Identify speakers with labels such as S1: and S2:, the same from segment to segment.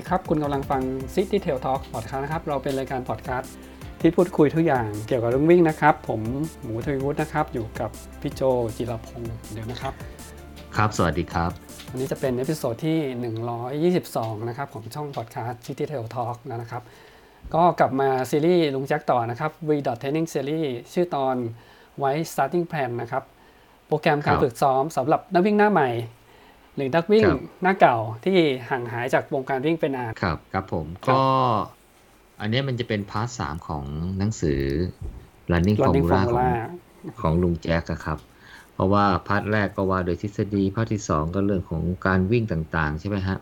S1: ดีครับ คุณกำลังฟัง City Tail Talk พอดคาสต์นะครับ เราเป็นรายการพอดคาสต์ที่พูดคุยทุกอย่างเกี่ยวกับเรื่องวิ่งนะครับ ผมหมูทวีวุฒินะครับ อยู่กับพี่โจจิรพงศ์เดี๋ยวนะครับ
S2: ครับ สวัสดีครับ
S1: วันนี้จะเป็น episode ที่ 122 นะครับ ของช่องพอดคาสต์ City Trail Talk นะครับ ก็กลับมาซีรีส์ลุงแจ็คต่อนะครับ V Training Series ชื่อตอนไว้ Starting Plan นะครับ โปรแกรมการ
S2: ครับ
S1: ฝึกซ้อมสำหรับนักวิ่งหน้าใหม่ห รือนักวิ่ง
S2: ครับ
S1: หน้าเก่าที่ห่างหายจากวงการวิ่งเป็นนาน
S2: ครับครับผม
S1: ครับ
S2: ก็อันเนี้ยมันจะเป็น part สามของหนังสือ running
S1: Running
S2: formula ของ
S1: Formula
S2: ของลุงแจ็คอะครับ เพราะว่า part แรกก็ว่าโดยทฤษฎี part ที่สองก็เรื่องของการวิ่งต่างๆ ใช่ไหมฮะ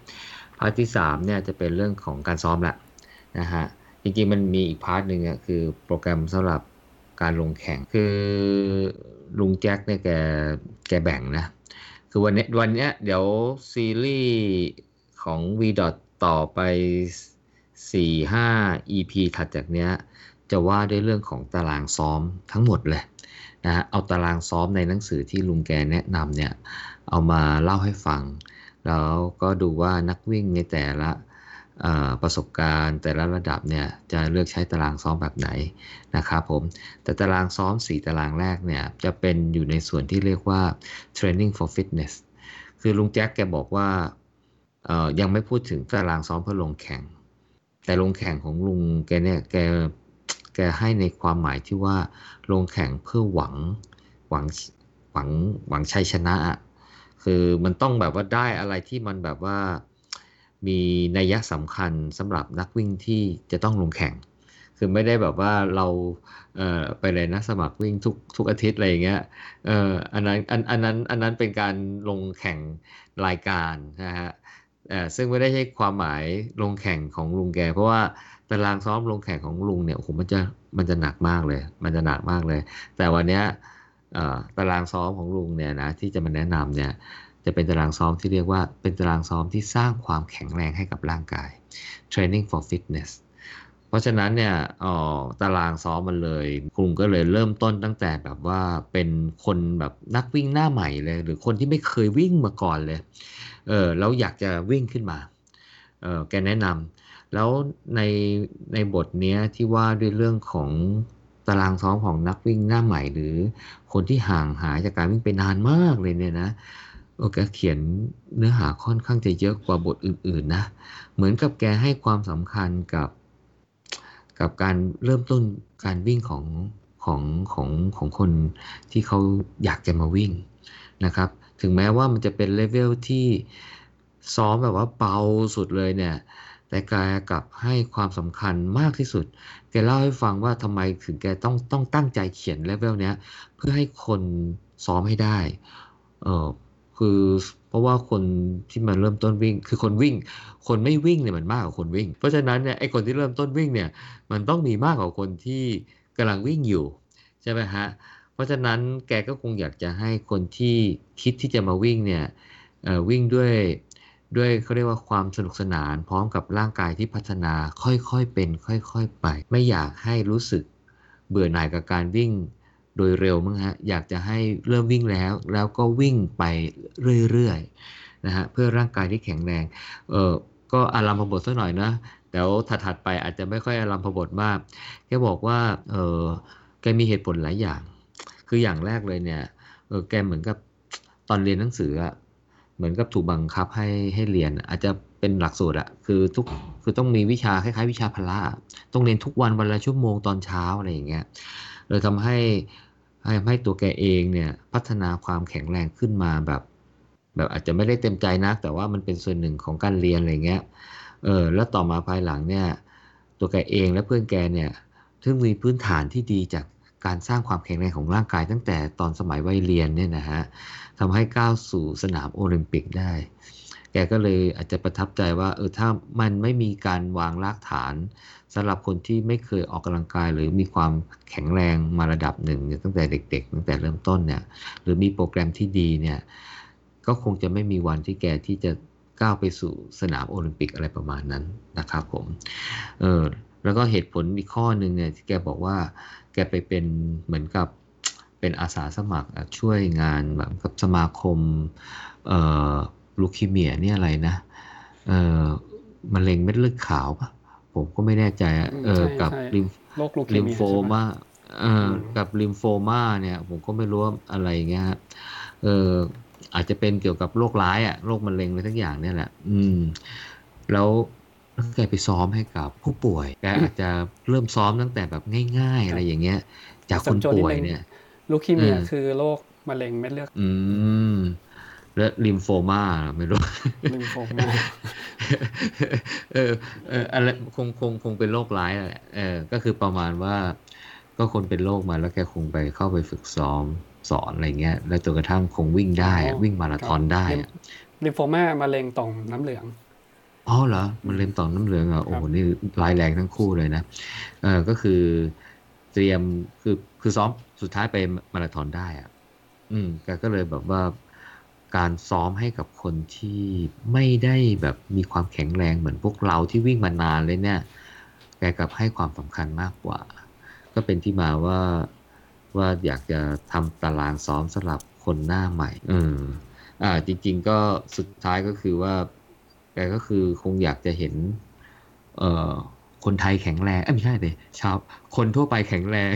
S2: part ที่สามเนี่ยจะเป็นเรื่องของการซ้อมละนะฮะจริงๆมันมีอีก part หนึ่งอะคือโปรแกรมสำหรับการลงแข่งคือลุงแจ็คเนี่ยแกแกแบ่งนะ คือวันนี้วันเนี้ยเดี๋ยวซีรีส์ของ V. ต่อไป 4 5 EP ถัดจากเนี้ย จะว่าด้วยเรื่องของตารางซ้อมทั้งหมดเลยนะฮะเอาตารางซ้อมในหนังสือที่ลุงแกแนะนำเนี่ย เอามาเล่าให้ฟัง แล้วก็ดูว่านักวิ่งในแต่ละ ประสบการณ์ แต่ละระดับเนี่ยจะเลือกใช้ตารางซ้อมแบบไหนนะครับผมแต่ตารางซ้อม 4 ตารางแรกเนี่ยจะเป็นอยู่ในส่วนที่เรียกว่า training for fitness คือลุงแจ็คแกบอกว่ายังไม่พูดถึงตารางซ้อมเพื่อลงแข่ง แต่ลงแข่งของลุงแกเนี่ยแกแกให้ในความหมายที่ว่าลงแข่งเพื่อหวังหวังหวังหวังชัยชนะ คือมันต้องแบบว่าได้อะไรที่มันแบบว่า มีนัยสำคัญสำหรับนักวิ่งที่จะต้องลงแข่ง คือไม่ได้แบบว่าเราเไปเลยนะสมัครวิ่งทุกทุกอาทิตย์อะไรอย่างเงี้ยอออันนั้นอันอันนั้นอันนั้นเป็นการลงแข่งรายการนะฮะซึ่งไม่ได้ใช่ความหมายลงแข่งของลุงแก เพราะว่าตารางซ้อมลงแข่งของลุงเนี่ยโอ้โหมันจะมันจะหนักมากเลย มันจะหนักมากเลย แต่วันเนี้ยตารางซ้อมของลุงเนี่ยนะที่จะมาแนะนำเนี่ย จะเป็นตารางซ้อมที่เรียกว่าเป็นตารางซ้อมที่สร้างความแข็งแรงให้กับร่างกาย training for fitness เพราะฉะนั้นเนี่ยออตารางซ้อมมันเลยกลุ่มก็เลยเริ่มต้นตั้งแต่แบบว่าเป็นคนแบบนักวิ่งหน้าใหม่เลย หรือคนที่ไม่เคยวิ่งมาก่อนเลย เออแล้วอยากจะวิ่งขึ้นมา เออแกแนะนำแล้วในในบทเนี้ยที่ว่าด้วยเรื่องของตารางซ้อมของนักวิ่งหน้าใหม่ หรือคนที่ห่างหายจากการวิ่งไปนานมากเลยเนี่ยนะ แกเขียนเนื้อหาค่อนข้างจะเยอะกว่าบทอื่นๆนะ เหมือนกับแกให้ความสำคัญกับ กับการเริ่มต้นการวิ่งของของของของคนที่เขาอยากจะมาวิ่งนะครับ ถึงแม้ว่ามันจะเป็นเลเวลที่ซ้อมแบบว่าเบาสุดเลยเนี่ย แต่แกกลับให้ความสำคัญมากที่สุด แกเล่าให้ฟังว่าทำไมถึงแกต้องต้องตั้งใจเขียนเลเวลเนี้ย เพื่อให้คนซ้อมให้ได้ เออ คือเพราะว่าคนที่มันเริ่มต้นวิ่ง คือคนวิ่ง คนไม่วิ่งเนี่ยมันมากกว่าคนวิ่ง เพราะฉะนั้นเนี่ยไอ้คนที่เริ่มต้นวิ่งเนี่ยมันต้องมีมากกว่าคนที่กำลังวิ่งอยู่ใช่ไหมฮะเพราะฉะนั้นแกก็คงอยากจะให้คนที่คิดที่จะมาวิ่งเนี่ยวิ่งด้วยด้วยเขาเรียกว่าความสนุกสนาน พร้อมกับร่างกายที่พัฒนาค่อยๆเป็น ค่อย ๆ ไป ไม่อยากให้รู้สึกเบื่อหน่ายกับการวิ่ง โดยเร็วมั้งฮะอยากจะให้เริ่มวิ่งแล้ว แล้วก็วิ่งไปเรื่อยๆนะฮะเพื่อร่างกายที่แข็งแรงเออก็อารัมพบทสักหน่อยนะเดี๋ยวถัดๆไปอาจจะไม่ค่อยอารัมพบทมากแกบอกว่าเออแกมีเหตุผลหลายอย่าง คืออย่างแรกเลยเนี่ยเออแกเหมือนกับตอนเรียนหนังสืออะเหมือนกับถูกบังคับให้ให้เรียน อาจจะเป็นหลักสูตรอะคือทุกคือต้องมีวิชาคล้ายๆ วิชาพละต้องเรียนทุกวันวันละชั่วโมงตอนเช้าอะไรอย่างเงี้ยเลยทำให้ ให้ให้ตัวแกเองเนี่ยพัฒนาความแข็งแรงขึ้นมาแบบ แบบอาจจะไม่ได้เต็มใจนัก แต่ว่ามันเป็นส่วนหนึ่งของการเรียนอะไรเงี้ยเออแล้วต่อมาภายหลังเนี่ยตัวแกเองและเพื่อนแกเนี่ยซึ่งมีพื้นฐานที่ดีจากการสร้างความแข็งแรงของร่างกายตั้งแต่ตอนสมัยวัยเรียนเนี่ยนะฮะทำให้ก้าวสู่สนามโอลิมปิกได้ แกก็เลยอาจจะประทับใจว่าเออถ้ามันไม่มีการวางรากฐาน สำหรับคนที่ไม่เคยออกกำลังกายหรือมีความแข็งแรงมาระดับหนึ่งเนี่ยตั้งแต่เด็ก ๆ ตั้งแต่เริ่มต้นเนี่ยหรือมีโปรแกรมที่ดีเนี่ยก็คงจะไม่มีวันที่แกที่จะก้าวไปสู่สนามโอลิมปิกอะไรประมาณนั้นนะครับผมเออแล้วก็เหตุผลอีกข้อหนึ่งเนี่ยที่แกบอกว่าแกไปเป็นเหมือนกับเป็นอาสาสมัครช่วยงานแบบกับสมาคมลูคีเมียเนี่ยอะไรนะมะเร็งเม็ดเลือดขาวปะ ผมก็ไม่แน่ใจอะ
S1: อืม
S2: เออ
S1: ใช่
S2: กับ
S1: ใช่
S2: ลิม
S1: โรคลูคี
S2: ลิม
S1: เมีย
S2: โฟ
S1: ใช่ไหม
S2: มาเอ่ออ
S1: ม
S2: กับลิมโฟมาเนี่ย ผมก็ไม่รู้ว่าอะไรอย่างเงี้ยฮะเอออาจจะเป็นเกี่ยวกับโรคร้ายอะโรคมะเร็งอะไรทั้งอย่างเนี่ยแหละ อืม แล้วแกไปซ้อมให้กับผู้ป่วยแกอาจจะเริ่มซ้อมตั้งแต่แบบง่ายๆ อะไรอย่างเงี้ย จากคนป่วยเนี่ย
S1: ลูคีเมีย
S2: อืม
S1: คือโรคมะเร็งเม็ดเลือด
S2: อืม แล้วลิมโฟมาไม่รู้
S1: ลิมโฟมา
S2: เออเอออะไรคงคงคงเป็นโรคร้ายแหละเออ ก็คือประมาณว่า ก็คนเป็นโรคมาแล้วแกคงไปเข้าไปฝึกซ้อมสอนอะไรเงี้ย แล้วจนกระทั่งคงวิ่งได้อะ
S1: อ๋อ
S2: วิ่งมาราธอนได้
S1: ลิม
S2: อะ
S1: ลิมโฟมามะเร็งต่อมน้ำเหลือง
S2: อ๋อเหรอมันเล็มต่อมน้ำเหลืองเหรอะโอ้โห
S1: ครับ
S2: นี่ร้ายแรงทั้งคู่เลยนะเออก็คือเตรียมคือคือซ้อมสุดท้ายไปมาราธอนได้อะ อืมแกก็เลยแบบว่า การซ้อมให้กับคนที่ไม่ได้แบบมีความแข็งแรงเหมือนพวกเราที่วิ่งมานานเลยเนี่ยแกกลับให้ความสำคัญมากกว่า ก็เป็นที่มาว่าว่าอยากจะทำตารางซ้อมสำหรับคนหน้าใหม่อืมอ่าจริง ๆ ก็สุดท้ายก็คือว่าแกก็คือคงอยากจะเห็น เอ่อ คนไทยแข็งแรงเอ้ยไม่ใช่เลยชาวคนทั่วไปแข็งแรง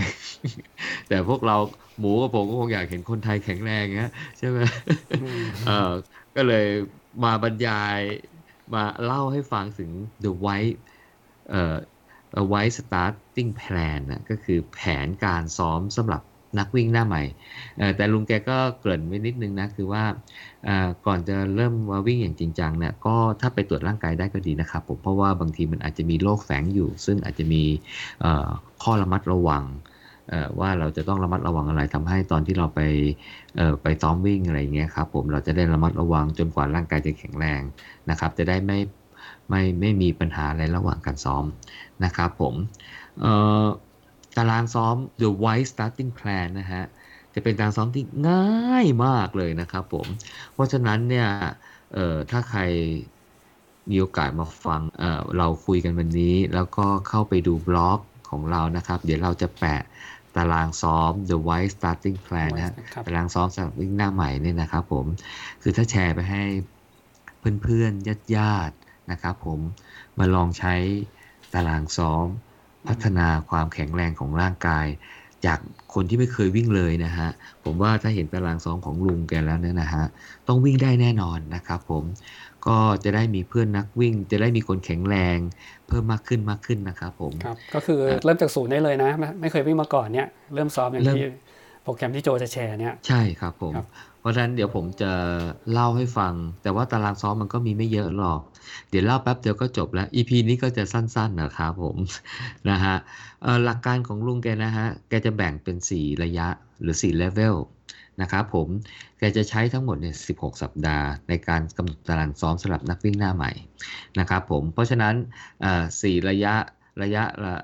S2: แต่พวกเราหมูกับผมก็คงอยากเห็นคนไทยแข็งแรงเงี้ยใช่ไหม
S1: อืม
S2: เออก็เลยมาบรรยายมาเล่าให้ฟังถึง the white เอ่อ a white starting plan นะก็คือแผนการซ้อมสำหรับ นักวิ่งหน้าใหม่ แต่ลุงแกก็เกริ่นไว้นิดนึงนะ คือว่าก่อนจะเริ่มมาวิ่งอย่างจริงจังเนี่ยก็ถ้าไปตรวจร่างกายได้ก็ดีนะครับผมเพราะว่าบางทีมันอาจจะมีโรคแฝงอยู่ ซึ่งอาจจะมีข้อระมัดระวังว่าเราจะต้องระมัดระวังอะไรทำให้ตอนที่เราไปไปซ้อมวิ่งอะไรอย่างเงี้ยครับผมเราจะได้ระมัดระวังจนกว่าร่างกายจะแข็งแรงนะครับ จะได้ไม่ไม่ไม่มีปัญหาอะไรระหว่างการซ้อมนะครับผมเตารางซ้อม The White Starting Plan นะฮะ จะเป็นตารางซ้อมที่ง่ายมากเลยนะครับผม เพราะฉะนั้นเนี่ยเอ่อถ้าใครมีโอกาสมาฟังเอ่อเราคุยกันวันนี้ แล้วก็เข้าไปดูบล็อกของเรานะครับ เดี๋ยวเราจะแปะตารางซ้อม The White Starting Plan นะฮะ
S1: ครับ
S2: ตารางซ้อมสำหรับวิ่งหน้าใหม่เนี่ยนะครับผม คือถ้าแชร์ไปให้เพื่อนๆญาติๆนะครับผมมาลองใช้ตารางซ้อม พัฒนาความแข็งแรงของร่างกาย จากคนที่ไม่เคยวิ่งเลยนะฮะ ผมว่าถ้าเห็นตารางซ้อมของลุงแกแล้วเนี่ยนะฮะ ต้องวิ่งได้แน่นอนนะครับผมก็จะได้มีเพื่อนนักวิ่ง จะได้มีคนแข็งแรง เพิ่มมากขึ้นมากขึ้นนะครับผม
S1: ครับก็คือเริ่มจากศูนย์ได้เลยนะ ไม่ไม่เคยวิ่งมาก่อนเนี่ยเริ่มซ้อมอย่าง
S2: เริ่ม
S1: ที่โปรแกรมที่โจจะแชร์เนี่ย
S2: ใช่ครับผม
S1: ครับ
S2: เพราะฉะนั้นเดี๋ยวผมจะเล่าให้ฟัง แต่ว่าตารางซ้อมมันก็มีไม่เยอะหรอก เดี๋ยวเล่าแป๊บเดียวก็จบแล้ว EP นี้ก็จะสั้นๆนะครับผมนะฮะหลักการของลุงแกนะฮะแกจะแบ่งเป็น 4 ระยะหรือ4เลเวลนะครับผมแกจะใช้ทั้งหมดเนี่ย16 สัปดาห์ ในการกำหนดตารางซ้อมสำหรับนักวิ่งหน้าใหม่นะครับผมเพราะฉะนั้นสี่ระยะระยะละ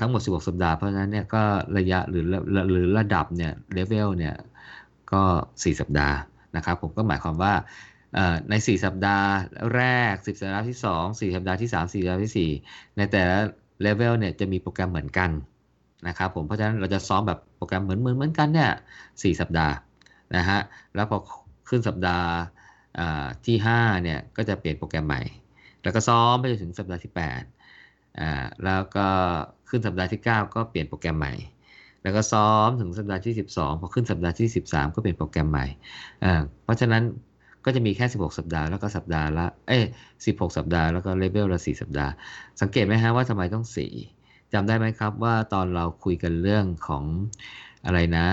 S2: ทั้งหมด 16 สัปดาห์เพราะฉะนั้นเนี่ยก็ระยะหรือหรือระดับเนี่ยเลเวลเนี่ยก็ 4 สัปดาห์นะครับผมก็หมายความว่า ใน 4 สัปดาห์แรก 10 สัปดาห์ที่ 2 4 สัปดาห์ที่ 3 4 สัปดาห์ที่ 4 ในแต่ละเลเวลเนี่ยจะมีโปรแกรมเหมือนกันนะครับผมเพราะฉะนั้นเราจะซ้อมแบบโปรแกรมเหมือนเหมือนเหมือนกันเนี่ย4สัปดาห์นะฮะแล้วพอขึ้นสัปดาห์ที่5เนี่ยก็จะเปลี่ยนโปรแกรมใหม่ แล้วก็ซ้อมไปจนถึงสัปดาห์ที่8อ่าแล้วก็ขึ้นสัปดาห์ที่ 9 ก็เปลี่ยนโปรแกรมใหม่ แล้วก็ซ้อมถึงสัปดาห์ที่ 12 พอขึ้นสัปดาห์ที่ 13 ก็เป็นโปรแกรมใหม่เพราะฉะนั้น ก็จะมีแค่ 16 สัปดาห์แล้วก็สัปดาห์ละเอ้ย16 สัปดาห์แล้วก็เลเวลละ 4 สัปดาห์ สังเกตไหมฮะว่าทำไมต้อง 4จำได้ไหมครับว่าตอนเราคุยกันเรื่องของอะไรนะ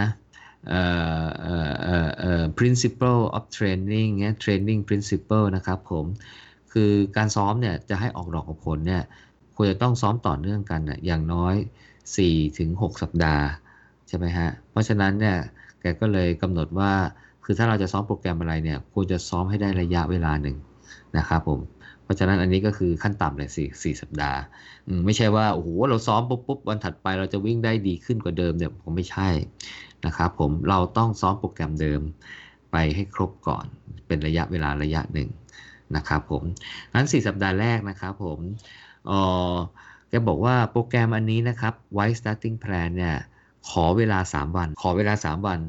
S2: เอ่อเอ่อเอ่อเอ่อ principle of training เนี่ย training principle นะครับผมคือการซ้อมเนี่ยจะให้ออกดอกออกผลเนี่ยควรจะต้องซ้อมต่อเนื่องกันนะอย่างน้อย4ถึง6สัปดาห์ ใช่ไหมฮะ เพราะฉะนั้นเนี่ยแกก็เลยกำหนดว่า คือถ้าเราจะซ้อมโปรแกรมอะไรเนี่ยควรจะซ้อมให้ได้ระยะเวลาหนึ่งนะครับผมเพราะฉะนั้นอันนี้ก็คือขั้นต่ำเลยสี่สี่สัปดาห์ไม่ใช่ว่าโอ้โหเราซ้อมปุ๊บปุ๊บวันถัดไปเราจะวิ่งได้ดีขึ้นกว่าเดิมเนี่ยผมไม่ใช่นะครับผมเราต้องซ้อมโปรแกรมเดิมไปให้ครบก่อนเป็นระยะเวลาระยะหนึ่งนะครับผมนั้นสี่สัปดาห์แรกนะครับผมเอ่อแกบอกว่าโปรแกรมอันนี้นะครับ White Starting Plan เนี่ยขอเวลา 3 วัน ขอเวลา 3 วัน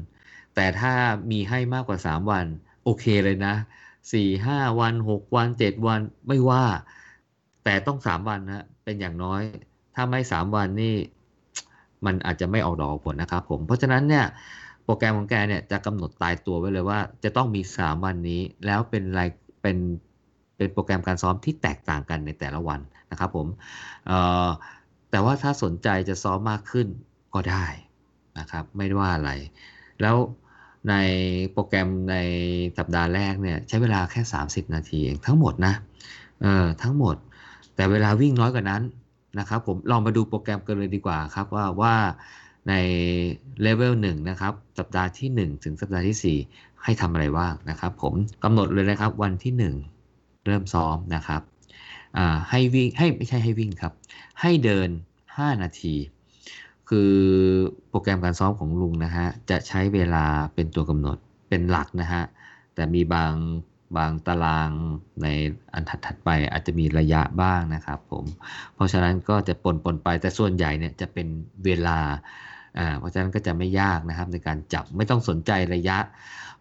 S2: แต่ถ้ามีให้มากกว่า 3 วัน โอเคเลยนะ 4 5 วัน 6 วัน 7 วันไม่ว่า แต่ต้องสามวันนะเป็นอย่างน้อย ถ้าไม่สามวันนี่ มันอาจจะไม่ออกดอกผลนะครับผม เพราะฉะนั้นเนี่ยโปรแกรมของแกเนี่ยจะกำหนดตายตัวไว้เลยว่า จะต้องมี 3 วันนี้ แล้วเป็นรายเป็นเป็นโปรแกรมการซ้อมที่แตกต่างกันในแต่ละวันนะครับผมแต่ว่าถ้าสนใจจะซ้อมมากขึ้นก็ได้นะครับ ไม่ว่าอะไร แล้ว ในโปรแกรมในสัปดาห์แรกเนี่ยใช้เวลาแค่ 30 นาทีเองทั้งหมดนะเออทั้งหมด แต่เวลาวิ่งน้อยกว่านั้นนะครับผมลองมาดูโปรแกรมกันเลยดีกว่าครับว่าว่าในเลเวล1นะครับสัปดาห์ที่ 1 ถึงสัปดาห์ที่ 4 ให้ทำอะไรบ้างนะครับ ผมกำหนดเลยนะครับวันที่ 1 เริ่มซ้อมนะครับให้วิ่งให้ไม่ใช่ให้วิ่งครับ ให้เดิน 5 นาที คือโปรแกรมการซ้อมของลุงนะฮะจะใช้เวลาเป็นตัวกำหนดเป็นหลักนะฮะแต่มีบางบางตารางในอันถัดๆไปอาจจะมีระยะบ้างนะครับผมเพราะฉะนั้นก็จะปนปนไปแต่ส่วนใหญ่เนี่ยจะเป็นเวลาอ่าเพราะฉะนั้นก็จะไม่ยากนะครับในการจับไม่ต้องสนใจระยะ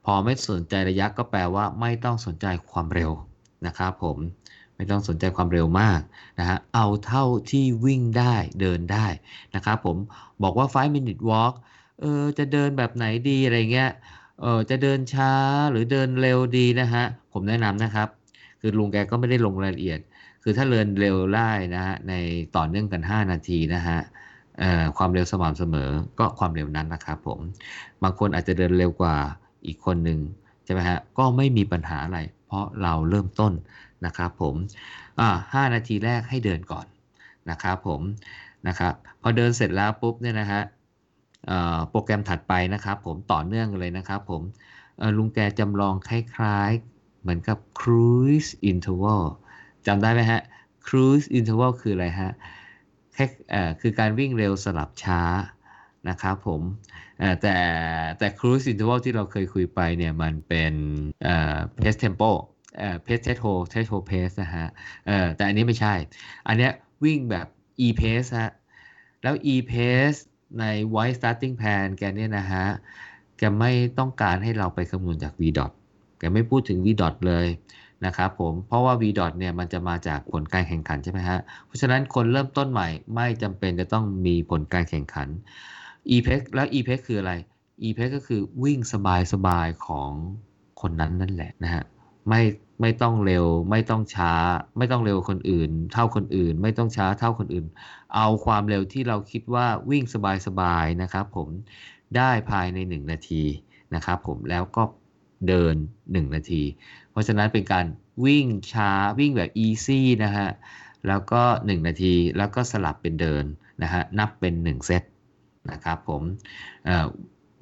S2: พอไม่สนใจระยะก็แปลว่าไม่ต้องสนใจความเร็วนะครับผม ไม่ต้องสนใจความเร็วมากนะฮะเอาเท่าที่วิ่งได้เดินได้นะครับผมบอกว่า 5 minute walk เออจะเดินแบบไหนดีอะไรเงี้ยเออจะเดินช้าหรือเดินเร็วดีนะฮะผมแนะนำนะครับ คือลุงแกก็ไม่ได้ลงรายละเอียด คือถ้าเดินเร็วได้นะฮะในต่อเนื่องกัน 5 นาทีนะฮะความเร็วสม่ำเสมอก็ความเร็วนั้นนะครับผมบางคนอาจจะเดินเร็วกว่าอีกคนหนึ่งใช่ไหมฮะก็ไม่มีปัญหาอะไร เพราะเราเริ่มต้น นะครับผมห้านาทีแรกให้เดินก่อนนะครับผมนะครับพอเดินเสร็จแล้วปุ๊บเนี่ยนะฮะโปรแกรมถัดไปนะครับผมต่อเนื่องเลยนะครับผมลุงแกจำลองคล้ายๆ เหมือนกับ cruise interval จำได้ไหมฮะ cruise interval คืออะไรฮะแค่คือการวิ่งเร็วสลับช้านะครับผมแต่แต่ cruise interval ที่เราเคยคุยไปเนี่ยมันเป็น pace tempo pace threshold threshold pace นะฮะเออแต่อันนี้ไม่ใช่ อันเนี้ยวิ่งแบบ e pace ฮะ แล้ว e pace ใน white starting plan แกเนี่ยนะฮะ แกไม่ต้องการให้เราไปคำนวณจาก v dot แกไม่พูดถึง v dot เลยนะครับผม เพราะว่า v dot เนี่ยมันจะมาจากผลการแข่งขันใช่ไหมฮะ เพราะฉะนั้นคนเริ่มต้นใหม่ไม่จำเป็นจะต้องมีผลการแข่งขัน e pace แล้ว e pace คืออะไร e pace ก็คือวิ่งสบายๆของคนนั้นนั่นแหละนะฮะ ไม่ไม่ต้องเร็ว ไม่ต้องช้า ไม่ต้องเร็วคนอื่น เท่าคนอื่น ไม่ต้องช้าเท่าคนอื่น เอาความเร็วที่เราคิดว่าวิ่งสบายๆนะครับผมได้ภายใน 1 นาทีนะครับผมแล้วก็เดิน 1 นาที เพราะฉะนั้นเป็นการวิ่งช้าวิ่งแบบ easy นะฮะแล้วก็ 1 นาทีแล้วก็สลับเป็นเดินนะฮะนับเป็น 1 เซตนะครับผม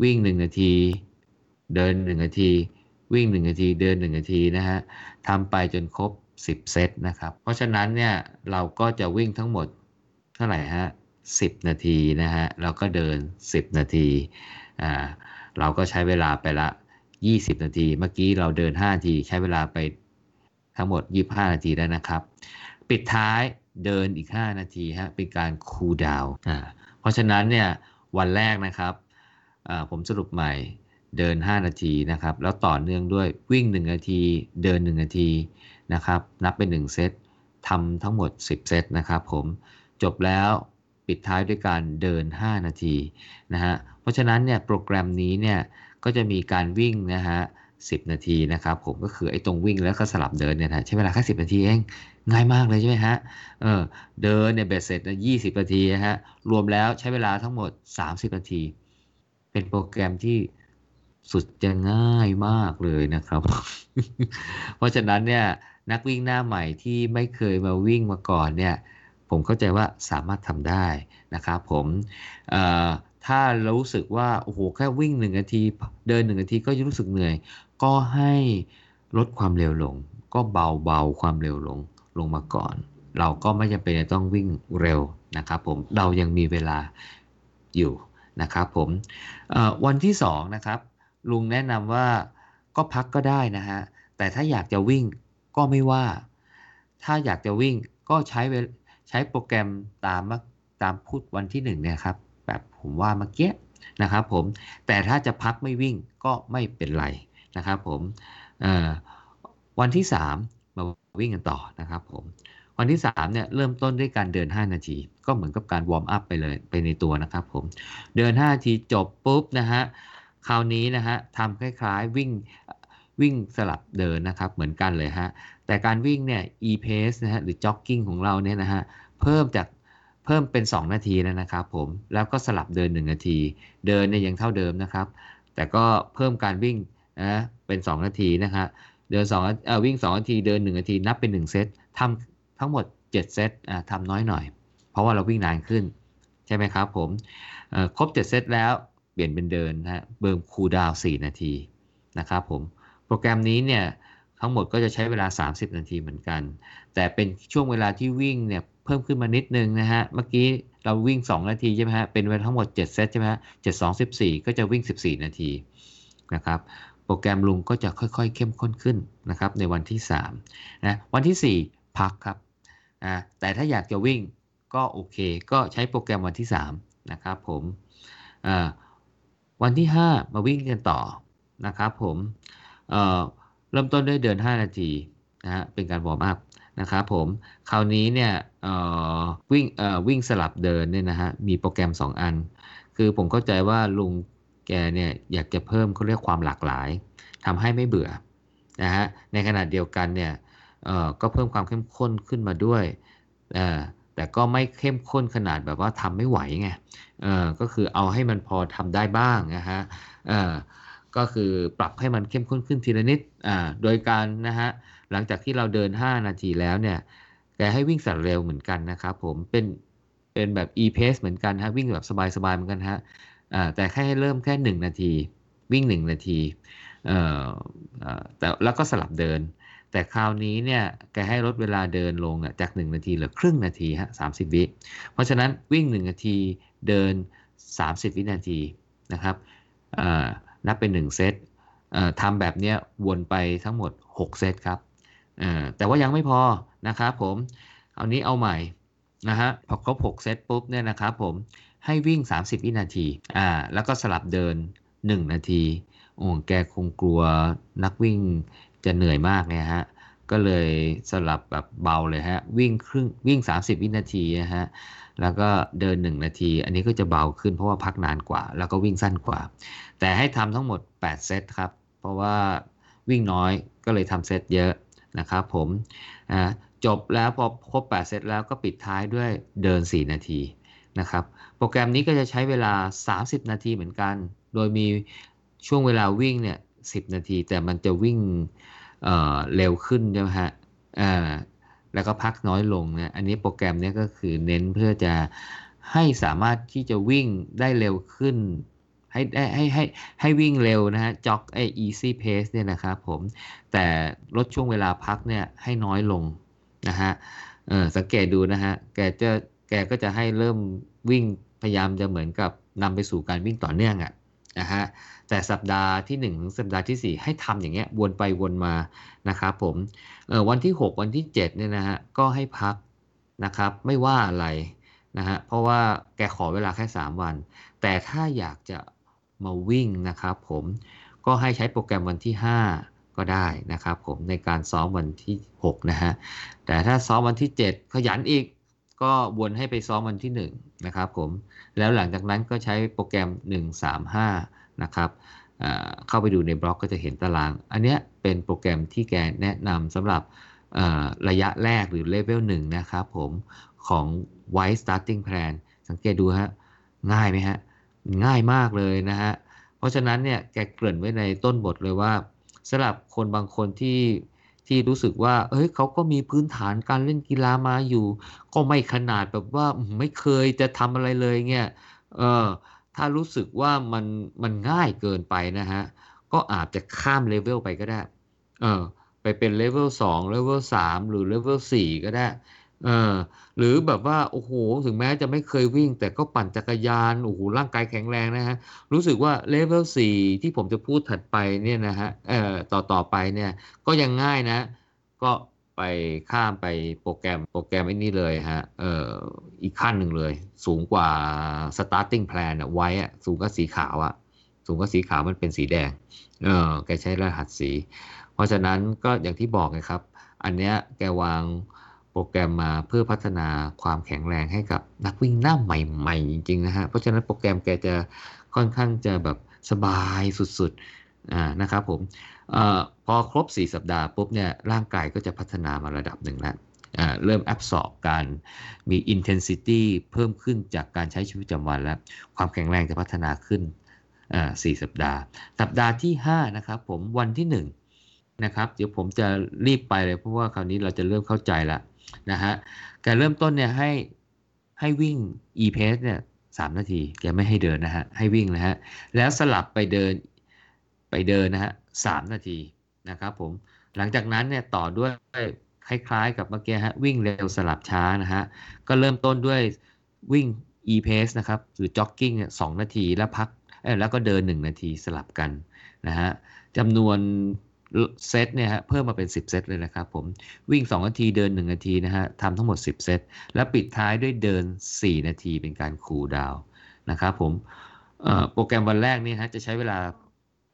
S2: วิ่ง 1 นาที เดิน 1 นาที วิ่ง1นาทีเดิน1นาทีนะฮะทำไปจนครบ 10 เซตนะครับ เพราะฉะนั้นเนี่ยเราก็จะวิ่งทั้งหมดเท่าไหร่ฮะ10 นาทีนะฮะเราก็เดิน 10 นาทีอ่าเราก็ใช้เวลาไปละ 20 นาที เมื่อกี้เราเดิน 5 นาที ใช้เวลาไปทั้งหมด 25 นาทีแล้วนะครับ ปิดท้ายเดินอีก 5 นาทีฮะเป็นการคูลดาวน์อ่าเพราะฉะนั้นเนี่ยวันแรกนะครับผมสรุปใหม่ เดิน 5 นาทีนะครับ แล้วต่อเนื่องด้วยวิ่ง 1 นาที เดิน 1 นาทีนะครับ นับเป็น 1 เซตทำทั้งหมด 10 เซตนะครับผม จบแล้วปิดท้ายด้วยการเดิน 5 นาทีนะฮะ เพราะฉะนั้นเนี่ยโปรแกรมนี้เนี่ยก็จะมีการวิ่งนะฮะ10 นาทีนะครับผมก็คือไอ้ตรงวิ่งแล้วก็สลับเดินเนี่ยนะใช้เวลาแค่10 นาทีเอง ง่ายมากเลยใช่ไหมฮะเออเดินเนี่ยเบ็ดเสร็จนะ20 นาทีนะฮะรวมแล้วใช้เวลาทั้งหมด 30 นาที เป็นโปรแกรมที่ สุดจะง่ายมากเลยนะครับ เพราะฉะนั้นเนี่ยนักวิ่งหน้าใหม่ที่ไม่เคยมาวิ่งมาก่อนเนี่ยผมเข้าใจว่าสามารถทำได้นะครับผมถ้ารู้สึกว่าโอ้โหแค่วิ่งหนึ่งนาที เดินหนึ่งนาทีก็จะรู้สึกเหนื่อย ก็ให้ลดความเร็วลง ก็เบาเบาความเร็วลงลงมาก่อน เราก็ไม่จำเป็นต้องวิ่งเร็วนะครับผมเรายังมีเวลาอยู่นะครับผมวันที่2นะครับ ลุงแนะนำว่าก็พักก็ได้นะฮะ แต่ถ้าอยากจะวิ่งก็ไม่ว่า ถ้าอยากจะวิ่งก็ใช้ใช้โปรแกรมตามตามพูดวันที่หนึ่งเนี่ยครับ แบบผมว่าเมื่อกี้นะครับผม แต่ถ้าจะพักไม่วิ่งก็ไม่เป็นไรนะครับผมวันที่ 3 มาวิ่งกันต่อนะครับผม วันที่3เนี่ยเริ่มต้นด้วยการเดิน 5 นาที ก็เหมือนกับการวอร์มอัพไปเลยไปในตัวนะครับผม เดิน 5 นาทีจบปุ๊บนะฮะ คราวนี้นะฮะทำคล้ายๆวิ่งวิ่งสลับเดินนะครับเหมือนกันเลยฮะแต่การวิ่งเนี่ย e-pace นะฮะหรือ jogging ของเราเนี่ยนะฮะเพิ่มจากเพิ่มเป็น 2 นาทีแล้วนะครับผมแล้วก็สลับเดิน 1 นาที เดินเนี่ยยังเท่าเดิมนะครับ แต่ก็เพิ่มการวิ่งนะเป็น 2 นาทีนะครับเดิน2เอ่อวิ่ง 2 นาทีเดิน 1 นาทีนับเป็น 1 เซตทำทั้งหมด 7 เซตอ่าทำน้อยหน่อย เพราะว่าเราวิ่งนานขึ้น ใช่ไหมครับผมครบ 7 เซตแล้ว เปลี่ยนเป็นเดินนะฮะวอร์ม cool down 4นาทีนะครับผมโปรแกรมนี้เนี่ยทั้งหมดก็จะใช้เวลา 30 นาทีเหมือนกัน แต่เป็นช่วงเวลาที่วิ่งเนี่ยเพิ่มขึ้นมานิดนึงนะฮะเมื่อกี้เราวิ่ง 2 นาทีใช่ไหมฮะเป็นเวลาทั้งหมด 7 เซตใช่ไหมฮะ7 2 14ก็จะวิ่ง 14 นาทีนะครับโปรแกรมลุงก็จะค่อยๆ เข้มข้นขึ้นนะครับในวันที่3นะวันที่ 4 พักครับนะแต่ถ้าอยากจะวิ่งก็โอเค ก็ใช้โปรแกรมวันที่3นะครับผมอ่า วันที่ 5 มาวิ่งกันต่อนะครับผมเเริ่มต้นด้วยเดิน 5 นาทีนะฮะเป็นการวอร์มอัพนะครับผมคราวนี้เนี่ยวิ่งวิ่งสลับเดินเนี่ยนะฮะมีโปรแกรม 2 อัน คือผมเข้าใจว่าลุงแกเนี่ยอยากจะเพิ่มเขาเรียกความหลากหลายทำให้ไม่เบื่อนะฮะในขณะเดียวกันเนี่ยก็เพิ่มความเข้มข้นขึ้นมาด้วย แต่ก็ไม่เข้มข้นขนาดแบบว่าทำไม่ไหวไงเออก็คือเอาให้มันพอทำได้บ้างนะฮะเออก็คือปรับให้มันเข้มข้นขึ้นทีละนิดอ่าโดยการนะฮะหลังจากที่เราเดิน 5 นาทีแล้วเนี่ยแกให้วิ่งสัตว์เร็วเหมือนกันนะครับผมเป็นเป็นแบบ e-pace เหมือนกันฮะวิ่งแบบสบายๆเหมือนกันฮะแต่แค่ให้เริ่มแค่ 1 นาที วิ่ง 1 นาทีแต่แล้วก็สลับเดิน แต่คราวนี้เนี่ยแกให้ลดเวลาเดินลงจาก 1 นาทีเหลือครึ่งนาทีฮะ30วิ เพราะฉะนั้นวิ่ง 1 นาทีเดิน 30 วินาทีนะครับนับเป็น 1 เซตทำแบบนี้วนไปทั้งหมด 6 เซตครับแต่ว่ายังไม่พอนะครับผม เอานี้เอาใหม่นะฮะพอครบ 6 เซตปุ๊บเนี่ยนะครับผมให้วิ่ง 30 วินาทีอ่าแล้วก็สลับเดิน 1 นาทีโอ้แกคงกลัวนักวิ่ง จะเหนื่อยมากเนี่ยฮะ ก็เลยสลับแบบเบาเลยฮะ วิ่งครึ่งวิ่ง 30 วินาทีนะฮะ แล้วก็เดิน 1 นาที อันนี้ก็จะเบาขึ้นเพราะว่าพักนานกว่า แล้วก็วิ่งสั้นกว่า แต่ให้ทำทั้งหมด 8 เซตครับ เพราะว่าวิ่งน้อยก็เลยทำเซตเยอะนะครับผมจบแล้วพอครบ 8 เซตแล้วก็ปิดท้ายด้วยเดิน 4 นาทีนะครับโปรแกรมนี้ก็จะใช้เวลา 30 นาทีเหมือนกัน โดยมีช่วงเวลาวิ่งเนี่ย10 นาที แต่มันจะวิ่ง เเร็วขึ้นใช่ไหมฮะแล้วก็พักน้อยลงนะอันนี้โปรแกรมนี้ก็คือเน้นเพื่อจะให้สามารถที่จะวิ่งได้เร็วขึ้นให้ให้ให้ให้วิ่งเร็วนะฮะจ็อกไอ easy pace เนี่ยนะครับผม แต่ลดช่วงเวลาพักเนี่ยให้น้อยลงนะฮะเออสังเกตดูนะฮะ แกจะแกก็จะให้เริ่มวิ่งพยายามจะเหมือนกับนำไปสู่การวิ่งต่อเนื่องอะ่ะ นะฮะแต่สัปดาห์ที่1ถึงสัปดาห์ที่ 4 ให้ทำอย่างเงี้ยวนไปวนมานะครับผมวันที่ 6 วันที่ 7เนี่ยนะฮะก็ให้พักนะครับไม่ว่าอะไรนะฮะเพราะว่าแกขอเวลาแค่ 3 วัน แต่ถ้าอยากจะมาวิ่งนะครับผมก็ให้ใช้โปรแกรมวันที่ 5 ก็ได้นะครับผมในการซ้อมวันที่ 6 นะฮะแต่ถ้าซ้อมวันที่ 7 ขยันอีก ก็วนให้ไปซ้อมวันที่ 1 นะครับผม แล้วหลังจากนั้นก็ใช้โปรแกรม 135 นะครับเข้าไปดูในบล็อกก็จะเห็นตาราง อันนี้เป็นโปรแกรมที่แกแนะนำสำหรับระยะแรกหรือเลเวล1นะครับผมของ White Starting Plan สังเกตดูฮะ ง่ายไหมฮะ ง่ายมากเลยนะฮะ เพราะฉะนั้นเนี่ยแกเกริ่นไว้ในต้นบทเลยว่าสำหรับคนบางคนที่ ที่รู้สึกว่าเฮ้ยเขาก็มีพื้นฐานการเล่นกีฬามาอยู่ ก็ไม่ขนาดแบบว่าไม่เคยจะทำอะไรเลยเนี่ยเออถ้ารู้สึกว่ามันมันง่ายเกินไปนะฮะ ก็อาจจะข้ามเลเวลไปก็ได้ เออไปเป็นเลเวล2เลเวล3หรือเลเวล4ก็ได้ เออหรือแบบว่าโอ้โหถึงแม้จะไม่เคยวิ่ง แต่ก็ปั่นจักรยานโอ้โหร่างกายแข็งแรงนะฮะรู้สึกว่าเลเวลสี่ที่ผมจะพูดถัดไปเนี่ยนะฮะเอ่อต่อต่อไปเนี่ยก็ยังง่ายนะ ก็ไปข้ามไปโปรแกรมโปรแกรมไอ้นี่เลยฮะเอ่ออีกขั้นหนึ่งเลย สูงกว่า starting plan อะไว้อะสูงกว่าสีขาวอะสูงกว่าสีขาวมันเป็นสีแดงเออแกใช้รหัสสี เพราะฉะนั้นก็อย่างที่บอกไงครับ อันเนี้ยแกวาง โปรแกรมมาเพื่อพัฒนาความแข็งแรงให้กับนักวิ่งหน้าใหม่ๆ จริงๆนะฮะ เพราะฉะนั้นโปรแกรมแกจะค่อนข้างจะแบบสบายสุดๆนะครับผมอพอครบ 4 สัปดาห์ปุ๊บเนี่ยร่างกายก็จะพัฒนามาระดับหนึ่งแล้วเริ่มแอบสอบการมี intensity เพิ่มขึ้นจากการใช้ชีวิตประจำวันแล้ว ความแข็งแรงจะพัฒนาขึ้นสี่สัปดาห์ สัปดาห์ที่ 5 นะครับผมวันที่ 1 นะครับ เดี๋ยวผมจะรีบไปเลยเพราะว่าคราวนี้เราจะเริ่มเข้าใจละ นะฮะแกเริ่มต้นเนี่ยให้ให้วิ่ง e pace เนี่ยสามนาที แกไม่ให้เดินนะฮะ ให้วิ่งนะฮะ แล้วสลับไปเดินไปเดินนะฮะสามนาทีนะครับผม หลังจากนั้นเนี่ยต่อด้วยคล้ายๆ กับเมื่อกี้ฮะวิ่งเร็วสลับช้านะฮะ ก็เริ่มต้นด้วยวิ่ง e pace นะครับ หรือ jogging เนี่ยสองนาทีแล้วพักแล้วก็เดิน 1 นาทีสลับกันนะฮะจำนวน เซตเนี่ยฮะเพิ่มมาเป็น 10 เซตเลยนะครับผมวิ่ง 2 นาทีเดิน 1 นาทีนะฮะทำทั้งหมด 10 เซต แล้วปิดท้ายด้วยเดิน 4 นาทีเป็นการคูลดาวน์นะครับผมโปรแกรมวันแรกนี่ฮะจะใช้เวลา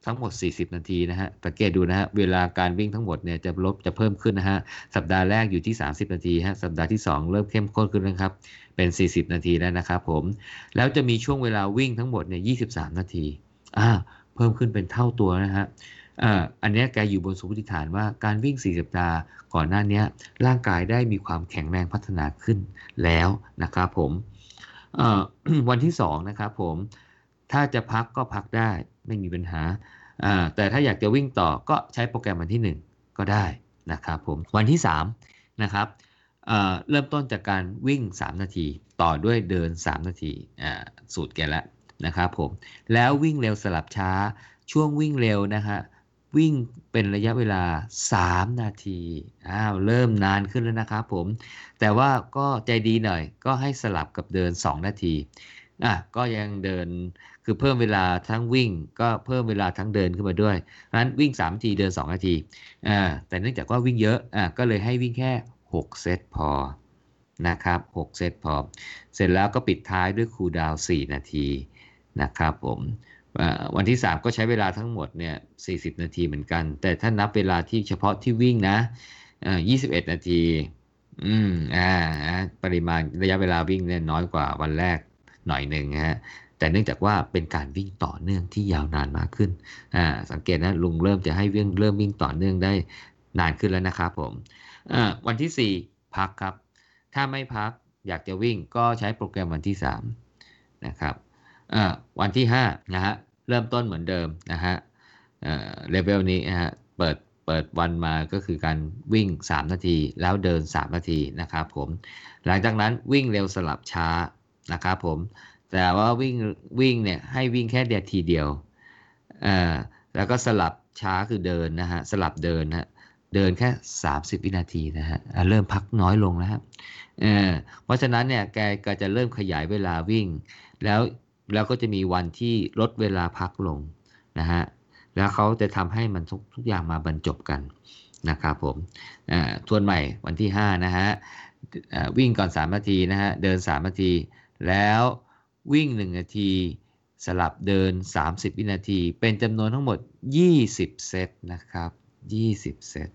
S2: ทั้งหมด 40 นาทีนะฮะสังเกตดูนะฮะเวลาการวิ่งทั้งหมดเนี่ยจะลดจะเพิ่มขึ้นนะฮะสัปดาห์แรกอยู่ที่ 30 นาทีฮะสัปดาห์ที่ 2 เริ่มเข้มข้นขึ้นนะครับเป็น 40 นาทีแล้วนะครับผมแล้วจะมีช่วงเวลาวิ่งทั้งหมดเนี่ย23 นาทีอ่าเพิ่มขึ้นเป็นเท่าตัวนะฮะ อันนี้แกอยู่บนสมมติฐานว่าการวิ่ง 4 สัปดาห์ก่อนหน้านี้ร่างกายได้มีความแข็งแรงพัฒนาขึ้นแล้วนะครับผมวันที่ 2 นะครับผม ถ้าจะพักก็พักได้ไม่มีปัญหา แต่ถ้าอยากจะวิ่งต่อก็ใช้โปรแกรมวันที่ 1 ก็ได้นะครับผม วันที่ 3 นะครับเเริ่มต้นจากการวิ่ง 3 นาที ต่อด้วยเดิน 3 นาทีสูตรแกแล้วนะครับผม แล้ววิ่งเร็วสลับช้าช่วงวิ่งเร็วนะฮะ วิ่งเป็นระยะเวลา 3 นาที อ้าว เริ่มนานขึ้นแล้วนะครับผม แต่ว่าก็ใจดีหน่อย ก็ให้สลับกับเดิน 2 นาที อะ ก็ยังเดิน คือเพิ่มเวลาทั้งวิ่ง ก็เพิ่มเวลาทั้งเดินขึ้นมาด้วยนั้นวิ่ง3นาที เดิน 2 นาที อ่า แต่เนื่องจากว่าวิ่งเยอะ อะก็เลยให้วิ่งแค่ 6 เซตพอ นะครับ 6 เซตพอ เสร็จแล้วก็ปิดท้ายด้วยคูลดาวน์4นาที นะครับผม วันที่ 3 ก็ใช้เวลาทั้งหมดเนี่ย40 นาทีเหมือนกัน แต่ถ้านับเวลาที่เฉพาะที่วิ่งนะ21 นาที อืมอ่าปริมาณระยะเวลาวิ่งเนี่ยน้อยกว่าวันแรกหน่อยหนึ่งฮะแต่เนื่องจากว่าเป็นการวิ่งต่อเนื่องที่ยาวนานมากขึ้นอ่าสังเกตนะลุงเริ่มจะให้วิ่งเริ่มวิ่งต่อเนื่องได้นานขึ้นแล้วนะครับผมอ่าวันที่ 4 พักครับ ถ้าไม่พักอยากจะวิ่งก็ใช้โปรแกรมวันที่ 3 นะครับวันที่5นะฮะ เริ่มต้นเหมือนเดิมนะฮะเลเวลนี้นะฮะเปิดเปิดวันมาก็คือการวิ่ง 3 นาที แล้วเดิน 3 นาทีนะครับผมหลังจากนั้นวิ่งเร็วสลับช้านะครับผมแต่ว่าวิ่งวิ่งเนี่ยให้วิ่งแค่เดียวทีเดียวแล้วก็สลับช้าคือเดินนะฮะสลับเดินนะเดินแค่ 30 วินาทีนะฮะเริ่มพักน้อยลงแล้วครับเพราะฉะนั้นเนี่ยแกก็จะเริ่มขยายเวลาวิ่ง แล้ว แล้วก็จะมีวันที่ลดเวลาพักลงนะฮะแล้วเขาจะทำให้มันทุกทุกอย่างมาบรรจบกันนะครับผมทวนใหม่วันที่ 5 นะฮะวิ่งก่อน 3 นาทีนะฮะเดิน 3 นาที แล้ววิ่ง 1 นาที สลับเดิน 30 วินาที เป็นจำนวนทั้งหมด 20 เซตนะครับ 20 เซต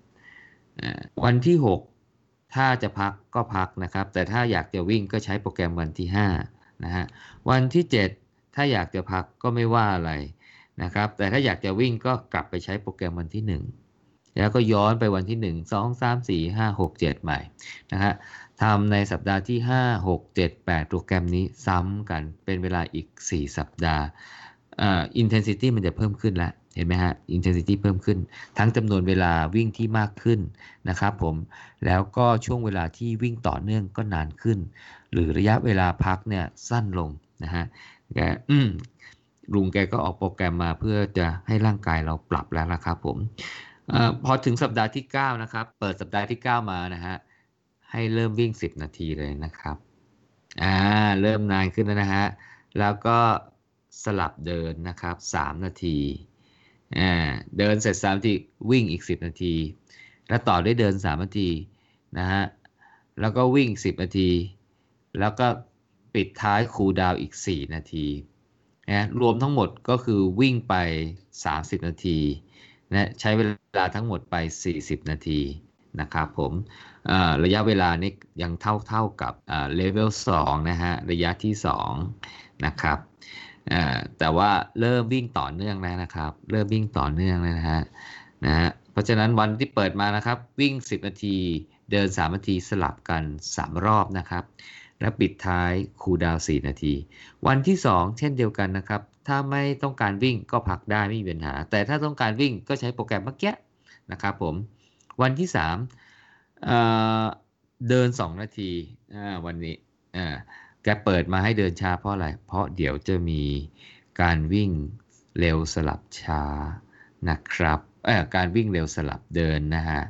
S2: วันที่ 6 ถ้าจะพักก็พักนะครับ แต่ถ้าอยากจะวิ่งก็ใช้โปรแกรมวันที่5นะฮะวันที่ 7 ถ้าอยากจะพักก็ไม่ว่าอะไรนะครับ แต่ถ้าอยากจะวิ่งก็กลับไปใช้โปรแกรมวันที่ 1 แล้วก็ย้อนไปวันที่ 1 2 3 4 5 6 7 ใหม่นะฮะทำในสัปดาห์ที่ 5 6 7 8 โปรแกรมนี้ซ้ำกันเป็นเวลาอีก 4 สัปดาห์อ่า intensity มันจะเพิ่มขึ้นแล้ว เห็นไหมฮะ intensity เพิ่มขึ้น ทั้งจำนวนเวลาวิ่งที่มากขึ้นนะครับผมแล้วก็ช่วงเวลาที่วิ่งต่อเนื่องก็นานขึ้น หรือระยะเวลาพักเนี่ยสั้นลงนะฮะแกอืมลุงแกก็ออกโปรแกรมมาเพื่อจะให้ร่างกายเราปรับแล้วนะครับผมอพอถึงสัปดาห์ที่ 9 นะครับ เปิดสัปดาห์ที่ 9 มานะฮะให้เริ่มวิ่ง 10 นาทีเลยนะครับอ่าเริ่มนานขึ้นแล้วนะฮะแล้วก็สลับเดินนะครับ 3 นาทีอ่าเดินเสร็จ3นาทีวิ่งอีก 10 นาที แล้วต่อด้วยเดิน 3 นาทีนะฮะแล้วก็วิ่ง 10 นาที แล้วก็ ปิดท้ายคูลดาวอีก 4 นาทีนะรวมทั้งหมดก็คือวิ่งไป 30 นาทีนะใช้เวลาทั้งหมดไป 40 นาทีนะครับผมระยะเวลานี้ยังเท่าเท่ากับเลเวล2นะฮะระยะที่2นะครับแต่ว่าเริ่มวิ่งต่อเนื่องแล้วนะครับ เริ่มวิ่งต่อเนื่องแล้วนะฮะนะฮะเพราะฉะนั้นวันที่เปิดมานะครับวิ่ง 10 นาที เดิน 3 นาทีสลับกัน 3 รอบนะครับ และปิดท้าย cool down 4นาที วันที่ 2 เช่นเดียวกันนะครับ ถ้าไม่ต้องการวิ่งก็พักได้ไม่มีปัญหา แต่ถ้าต้องการวิ่งก็ใช้โปรแกรมเมื่อกี้นะครับผม วันที่3เเดิน 2 นาทีวันนี้อ่าแกเปิดมาให้เดินช้าเพราะอะไร เพราะเดี๋ยวจะมีการวิ่งเร็วสลับช้านะครับการวิ่งเร็วสลับเดินนะฮะ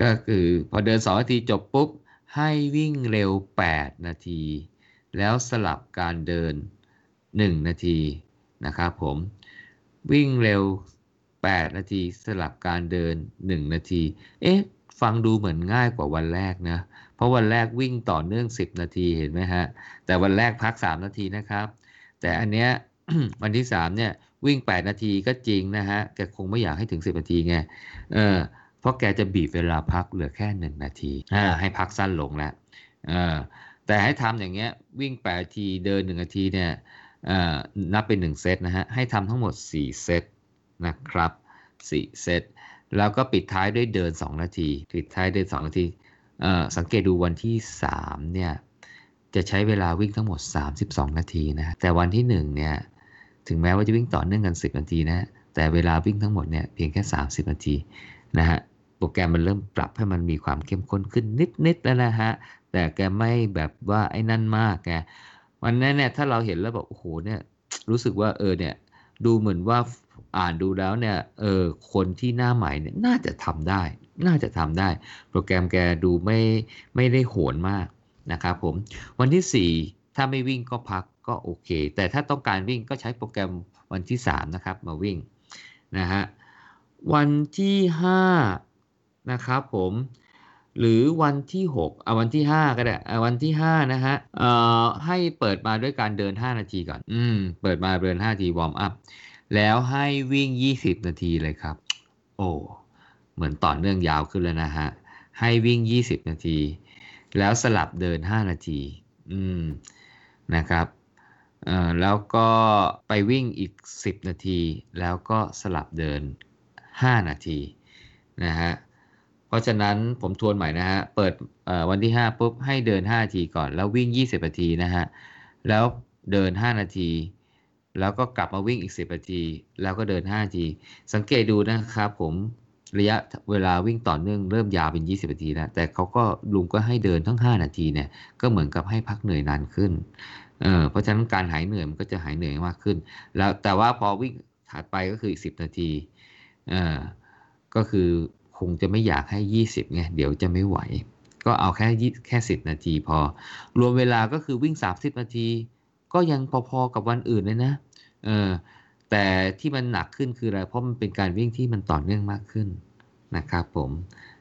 S2: ก็คือพอเดิน2นาทีจบปุ๊บ ให้วิ่งเร็ว 8 นาที แล้วสลับการเดิน 1 นาทีนะครับผม วิ่งเร็ว 8 นาที สลับการเดิน 1 นาที เอ๊ะ ฟังดูเหมือนง่ายกว่าวันแรกนะ เพราะวันแรกวิ่งต่อเนื่อง 10 นาทีเห็นไหมฮะ แต่วันแรกพัก 3 นาทีนะครับ แต่อันเนี้ยวันที่ 3 เนี่ยวิ่ง 8 นาทีก็จริงนะฮะแกคงไม่อยากให้ถึง 10 นาทีไง เออ เพราะแกจะบีบเวลาพักเหลือแค่1นาทีอ่าให้พักสั้นลงแล้วเออแต่ให้ทำอย่างเงี้ยวิ่ง8นาทีเดิน1นาทีเนี่ยเอ่อนับเป็น1เซตนะฮะให้ทำทั้งหมด 4 เซตนะครับ4เซตแล้วก็ปิดท้ายด้วยเดิน 2 นาที ปิดท้ายเดิน 2 นาทีเอ่อสังเกตดูวันที่ 3 เนี่ย จะใช้เวลาวิ่งทั้งหมด 32 นาทีนะแต่วันที่ 1 เนี่ย ถึงแม้ว่าจะวิ่งต่อเนื่องกัน 10 นาทีนะแต่เวลาวิ่งทั้งหมดเนี่ยเพียงแค่ 30 นาทีนะฮะ โปรแกรมมันเริ่มปรับให้มันมีความเข้มข้นขึ้นนิดๆแล้วนะฮะ แต่แกไม่แบบว่าไอ้นั่นมากแกวันนั้นเนี่ยถ้าเราเห็นแล้วแบบโอ้โหเนี่ยรู้สึกว่าเออเนี่ยดูเหมือนว่าอ่านดูแล้วเนี่ยเออคนที่หน้าใหม่เนี่ยน่าจะทำได้ น่าจะทำได้ โปรแกรมแกดูไม่ไม่ได้โหนมากนะครับผมวันที่ 4 ถ้าไม่วิ่งก็พักก็โอเค แต่ถ้าต้องการวิ่งก็ใช้โปรแกรมวันที่ 3 นะครับ มาวิ่งนะฮะวันที่ 5 นะครับผมหรือวันที่6เอาวันที่ 5 ก็ได้เอาวันที่5นะฮะเอ่อให้เปิดมาด้วยการเดิน 5 นาทีก่อน อืม เปิดมาเดิน5นาทีวอร์มอัพ แล้วให้วิ่ง 20 นาทีเลยครับ โอ้ เหมือนต่อเนื่องยาวขึ้นแล้วนะฮะ ให้วิ่ง 20 นาที แล้วสลับเดิน 5 นาที อืม นะครับ เอ่อ แล้วก็ไปวิ่งอีก 10 นาที แล้วก็สลับเดิน 5 นาที นะฮะ เพราะฉะนั้นผมทวนใหม่นะฮะ เปิดวันที่ 5 ปุ๊บ ให้เดิน 5 นาทีก่อน แล้ววิ่ง 20 นาทีนะฮะ แล้วเดิน 5 นาที แล้วก็กลับมาวิ่งอีก 10 นาที แล้วก็เดิน 5 นาที สังเกตดูนะครับผมระยะเวลาวิ่งต่อเนื่องเริ่มยาวเป็น 20 นาทีแล้ว แต่เขาก็ลุงก็ให้เดินทั้ง 5 นาทีเนี่ย ก็เหมือนกับให้พักเหนื่อยนานขึ้นเออเพราะฉะนั้นการหายเหนื่อยมันก็จะหายเหนื่อยมากขึ้น แล้วแต่ว่าพอวิ่งถัดไปก็คืออีก 10 นาทีเออก็คือ งจะไม่อยากให้ 20ไงเดี๋ยวจะไม่ไหว ก็เอาแค่แค่ 10 นาทีพอ รวมเวลาก็คือวิ่ง 30 นาที ก็ยังพอๆกับวันอื่นเลยนะเออแต่ที่มันหนักขึ้นคืออะไรเพราะมันเป็นการวิ่งที่มันต่อเนื่องมากขึ้นนะครับผม